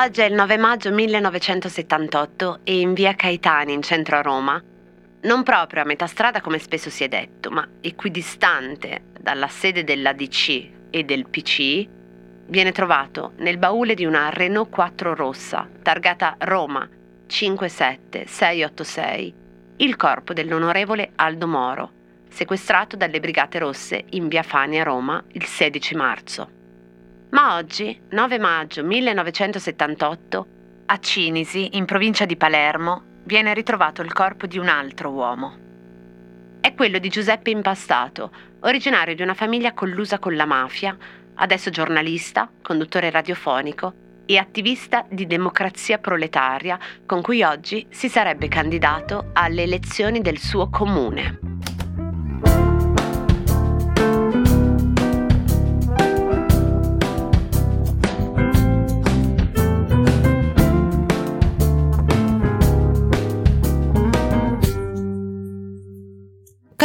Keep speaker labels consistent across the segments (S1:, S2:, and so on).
S1: Oggi è il 9 maggio 1978 e in via Caetani, in centro a Roma, non proprio a metà strada come spesso si è detto, ma equidistante dalla sede dell'ADC e del PC, viene trovato nel baule di una Renault 4 rossa, targata Roma 57686, il corpo dell'onorevole Aldo Moro, sequestrato dalle Brigate Rosse in via Fani a Roma il 16 marzo. Ma oggi, 9 maggio 1978, a Cinisi, in provincia di Palermo, viene ritrovato il corpo di un altro uomo. È quello di Giuseppe Impastato, originario di una famiglia collusa con la mafia, adesso giornalista, conduttore radiofonico e attivista di democrazia proletaria con cui oggi si sarebbe candidato alle elezioni del suo comune.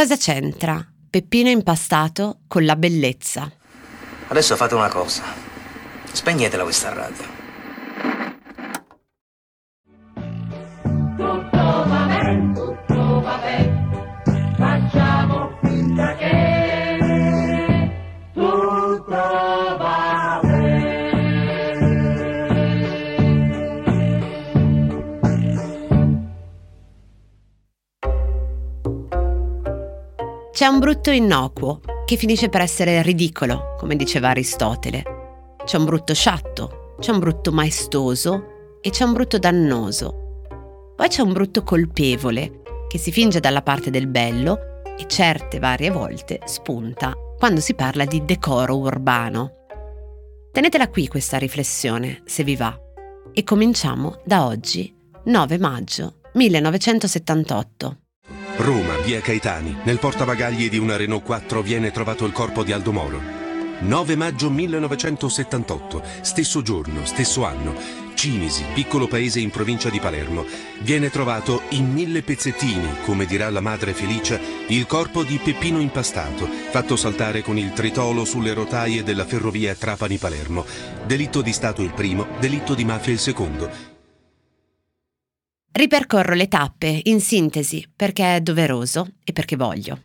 S1: Cosa c'entra Peppino impastato con la bellezza?
S2: Adesso fate una cosa. Spegnetela questa radio.
S1: C'è un brutto innocuo che finisce per essere ridicolo, come diceva Aristotele. C'è un brutto sciatto, c'è un brutto maestoso e c'è un brutto dannoso. Poi c'è un brutto colpevole che si finge dalla parte del bello e certe varie volte spunta quando si parla di decoro urbano. Tenetela qui questa riflessione, se vi va. E cominciamo da oggi, 9 maggio 1978.
S3: Roma, via Caetani, nel portabagagli di una Renault 4 viene trovato il corpo di Aldo Moro. 9 maggio 1978, stesso giorno, stesso anno, Cinisi, piccolo paese in provincia di Palermo, viene trovato in mille pezzettini, come dirà la madre Felicia, il corpo di Peppino Impastato, fatto saltare con il tritolo sulle rotaie della ferrovia Trapani-Palermo. Delitto di Stato il primo, delitto di mafia il secondo.
S1: Ripercorro le tappe in sintesi perché è doveroso e perché voglio.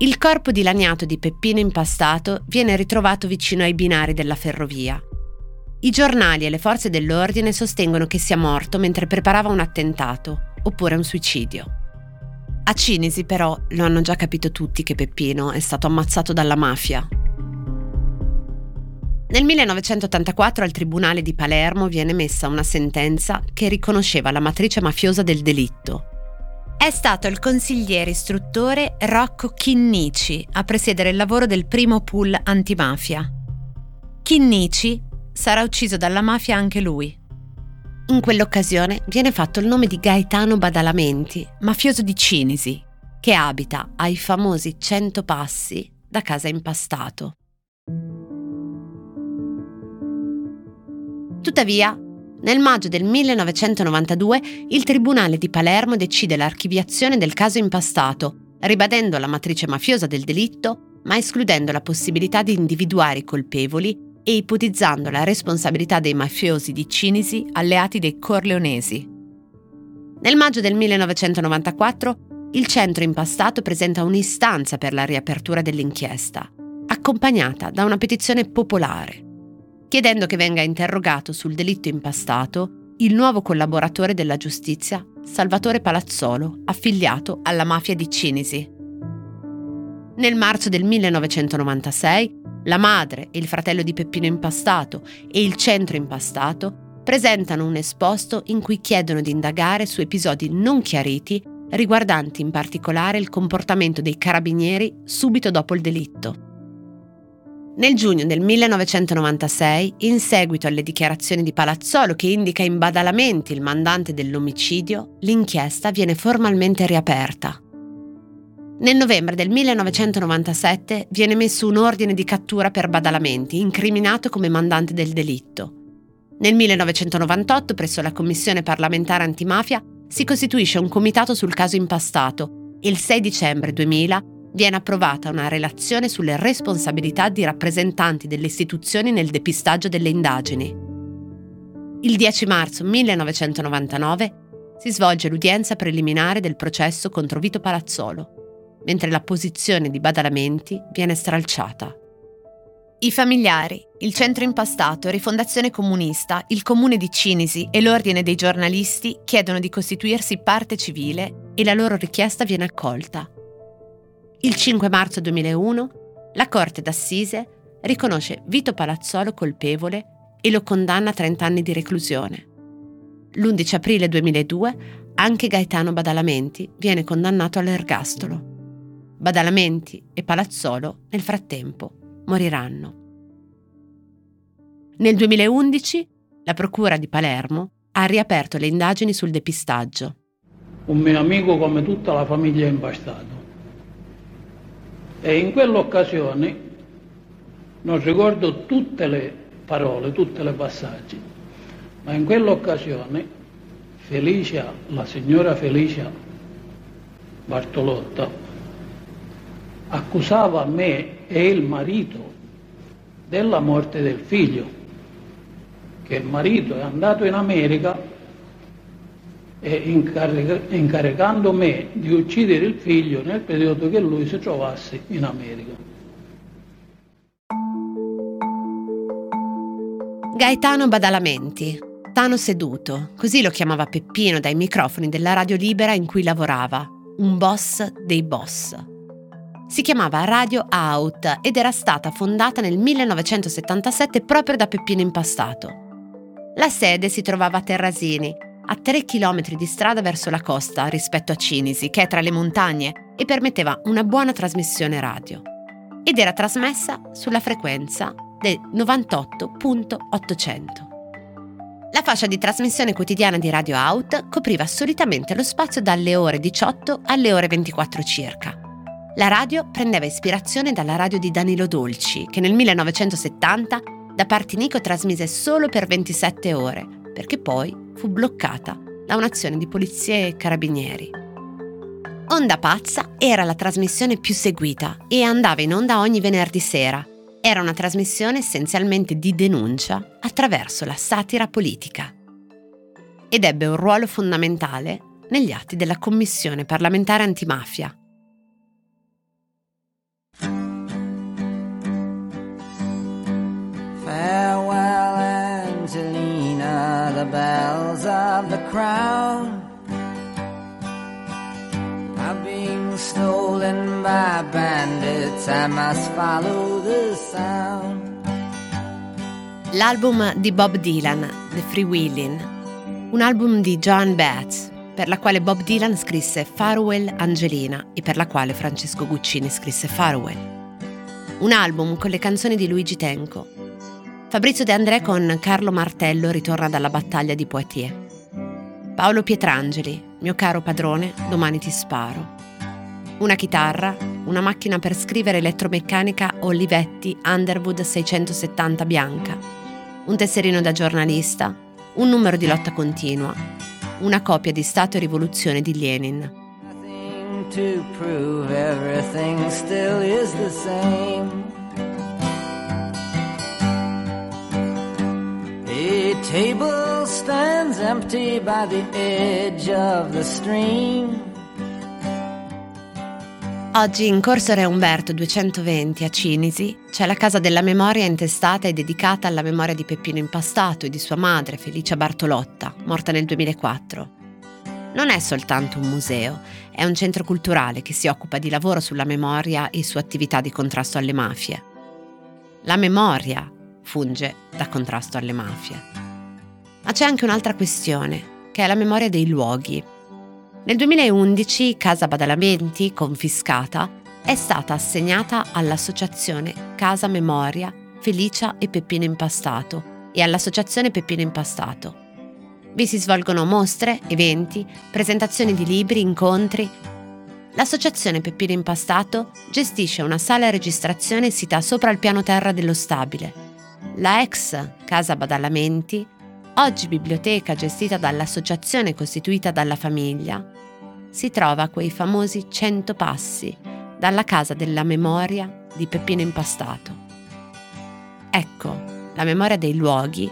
S1: Il corpo dilaniato di Peppino Impastato viene ritrovato vicino ai binari della ferrovia. I giornali e le forze dell'ordine sostengono che sia morto mentre preparava un attentato, oppure un suicidio. A Cinisi però lo hanno già capito tutti che Peppino è stato ammazzato dalla mafia nel 1984 al Tribunale di Palermo viene messa una sentenza che riconosceva la matrice mafiosa del delitto. È stato il consigliere istruttore Rocco Chinnici a presiedere il lavoro del primo pool antimafia. Chinnici sarà ucciso dalla mafia anche lui. In quell'occasione viene fatto il nome di Gaetano Badalamenti, mafioso di Cinisi, che abita ai famosi 100 passi da casa impastato. Tuttavia, nel maggio del 1992 il Tribunale di Palermo decide l'archiviazione del caso impastato, ribadendo la matrice mafiosa del delitto, ma escludendo la possibilità di individuare i colpevoli e ipotizzando la responsabilità dei mafiosi di Cinisi alleati dei corleonesi. Nel maggio del 1994 il centro impastato presenta un'istanza per la riapertura dell'inchiesta, accompagnata da una petizione popolare chiedendo che venga interrogato sul delitto impastato il nuovo collaboratore della giustizia, Salvatore Palazzolo, affiliato alla mafia di Cinisi. Nel marzo del 1996, la madre e il fratello di Peppino Impastato e il centro Impastato presentano un esposto in cui chiedono di indagare su episodi non chiariti riguardanti in particolare il comportamento dei carabinieri subito dopo il delitto. Nel giugno del 1996, in seguito alle dichiarazioni di Palazzolo che indica in badalamenti il mandante dell'omicidio, l'inchiesta viene formalmente riaperta. Nel novembre del 1997 viene messo un ordine di cattura per badalamenti, incriminato come mandante del delitto. Nel 1998, presso la Commissione parlamentare antimafia, si costituisce un comitato sul caso impastato e il 6 dicembre 2000 viene approvata una relazione sulle responsabilità di rappresentanti delle istituzioni nel depistaggio delle indagini. Il 10 marzo 1999 si svolge l'udienza preliminare del processo contro Vito Palazzolo, mentre la posizione di Badalamenti viene stralciata. I familiari, il centro impastato, Rifondazione Comunista, il comune di Cinisi e l'ordine dei giornalisti chiedono di costituirsi parte civile e la loro richiesta viene accolta. Il 5 marzo 2001 la Corte d'Assise riconosce Vito Palazzolo colpevole e lo condanna a 30 anni di reclusione. L'11 aprile 2002 anche Gaetano Badalamenti viene condannato all'ergastolo. Badalamenti e Palazzolo nel frattempo moriranno. Nel 2011 la Procura di Palermo ha riaperto le indagini sul depistaggio.
S4: Un mio amico come tutta la famiglia è impastato. E in quell'occasione non ricordo tutte le parole, tutte le passaggi, ma in quell'occasione Felicia, la signora Felicia Bartolotta, accusava me e il marito della morte del figlio, che il marito è andato in America e incarica, incaricando me di uccidere il figlio nel periodo che lui si trovasse in America.
S1: Gaetano Badalamenti, Tano seduto, così lo chiamava Peppino dai microfoni della radio libera in cui lavorava, un boss dei boss. Si chiamava Radio Out ed era stata fondata nel 1977 proprio da Peppino Impastato. La sede si trovava a Terrasini, a 3 km di strada verso la costa rispetto a Cinisi, che è tra le montagne, e permetteva una buona trasmissione radio. Ed era trasmessa sulla frequenza del 98.800. La fascia di trasmissione quotidiana di Radio Out copriva solitamente lo spazio dalle ore 18 alle ore 24 circa. La radio prendeva ispirazione dalla radio di Danilo Dolci, che nel 1970 da Partinico trasmise solo per 27 ore, perché poi fu bloccata da un'azione di polizia e carabinieri. Onda Pazza era la trasmissione più seguita e andava in onda ogni venerdì sera. Era una trasmissione essenzialmente di denuncia attraverso la satira politica. Ed ebbe un ruolo fondamentale negli atti della Commissione parlamentare antimafia,
S5: of the crown are being stolen by bandits. I must follow the sound.
S1: L'album di Bob Dylan, The Free Willin', un album di Joan Baez, per la quale Bob Dylan scrisse Farewell Angelina e per la quale Francesco Guccini scrisse Farewell. Un album con le canzoni di Luigi Tenco, Fabrizio De André con Carlo Martello ritorna dalla battaglia di Poitiers. Paolo Pietrangeli, mio caro padrone, domani ti sparo. Una chitarra, una macchina per scrivere elettromeccanica Olivetti Underwood 670 bianca, un tesserino da giornalista, un numero di lotta continua, una copia di Stato e Rivoluzione di Lenin.
S5: To prove, everything still is the same. Table stands empty by the edge of the stream.
S1: Oggi in Corso Re Umberto 220 a Cinisi c'è la Casa della Memoria intestata e dedicata alla memoria di Peppino Impastato e di sua madre Felicia Bartolotta, morta nel 2004. Non è soltanto un museo, è un centro culturale che si occupa di lavoro sulla memoria e su attività di contrasto alle mafie. La memoria funge da contrasto alle mafie. Ma c'è anche un'altra questione, che è la memoria dei luoghi. Nel 2011 Casa Badalamenti, confiscata, è stata assegnata all'associazione Casa Memoria Felicia e Peppino Impastato e all'associazione Peppino Impastato. Vi si svolgono mostre, eventi, presentazioni di libri, incontri. L'associazione Peppino Impastato gestisce una sala registrazione sita sopra il piano terra dello stabile. La ex Casa Badalamenti oggi biblioteca gestita dall'associazione costituita dalla famiglia, si trova a quei famosi 100 passi dalla casa della memoria di Peppino Impastato. Ecco, la memoria dei luoghi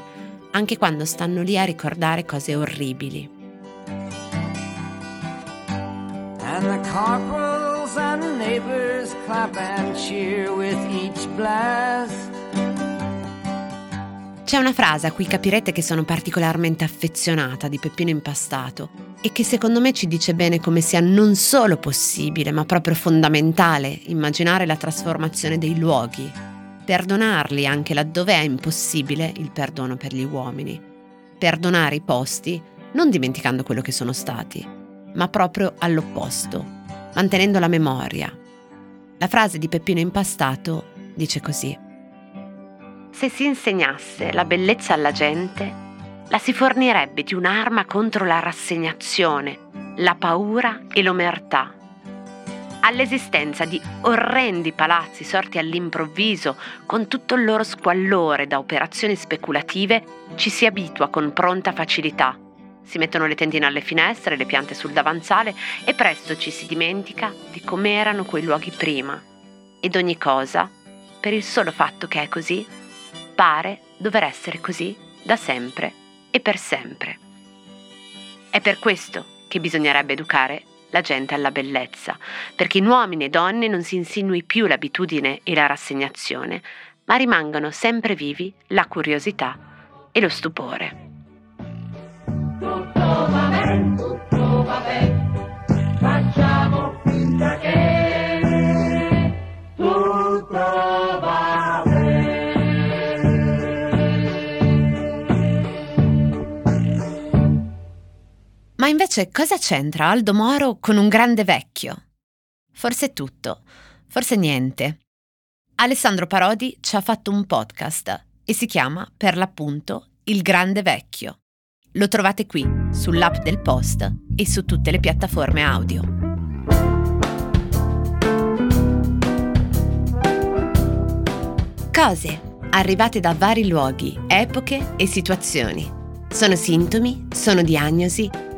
S1: anche quando stanno lì a ricordare cose orribili.
S5: And the corporals and neighbors clap and cheer with each blast.
S1: C'è una frase a cui capirete che sono particolarmente affezionata di Peppino Impastato e che secondo me ci dice bene come sia non solo possibile, ma proprio fondamentale immaginare la trasformazione dei luoghi, perdonarli anche laddove è impossibile il perdono per gli uomini, perdonare i posti non dimenticando quello che sono stati, ma proprio all'opposto, mantenendo la memoria. La frase di Peppino Impastato dice così. Se si insegnasse la bellezza alla gente, la si fornirebbe di un'arma contro la rassegnazione, la paura e l'omertà. All'esistenza di orrendi palazzi sorti all'improvviso, con tutto il loro squallore da operazioni speculative, ci si abitua con pronta facilità. Si mettono le tendine alle finestre, le piante sul davanzale e presto ci si dimentica di com'erano quei luoghi prima. Ed ogni cosa, per il solo fatto che è così, pare dover essere così da sempre e per sempre. È per questo che bisognerebbe educare la gente alla bellezza, perché in uomini e donne non si insinui più l'abitudine e la rassegnazione, ma rimangano sempre vivi la curiosità e lo stupore.
S6: Tutto va bene, tutto va bene,
S1: Invece cosa c'entra Aldo Moro con un grande vecchio? Forse tutto, forse niente. Alessandro Parodi ci ha fatto un podcast e si chiama per l'appunto Il Grande Vecchio. Lo trovate qui, sull'app del Post e su tutte le piattaforme audio. Cose arrivate da vari luoghi, epoche e situazioni. Sono sintomi, sono diagnosi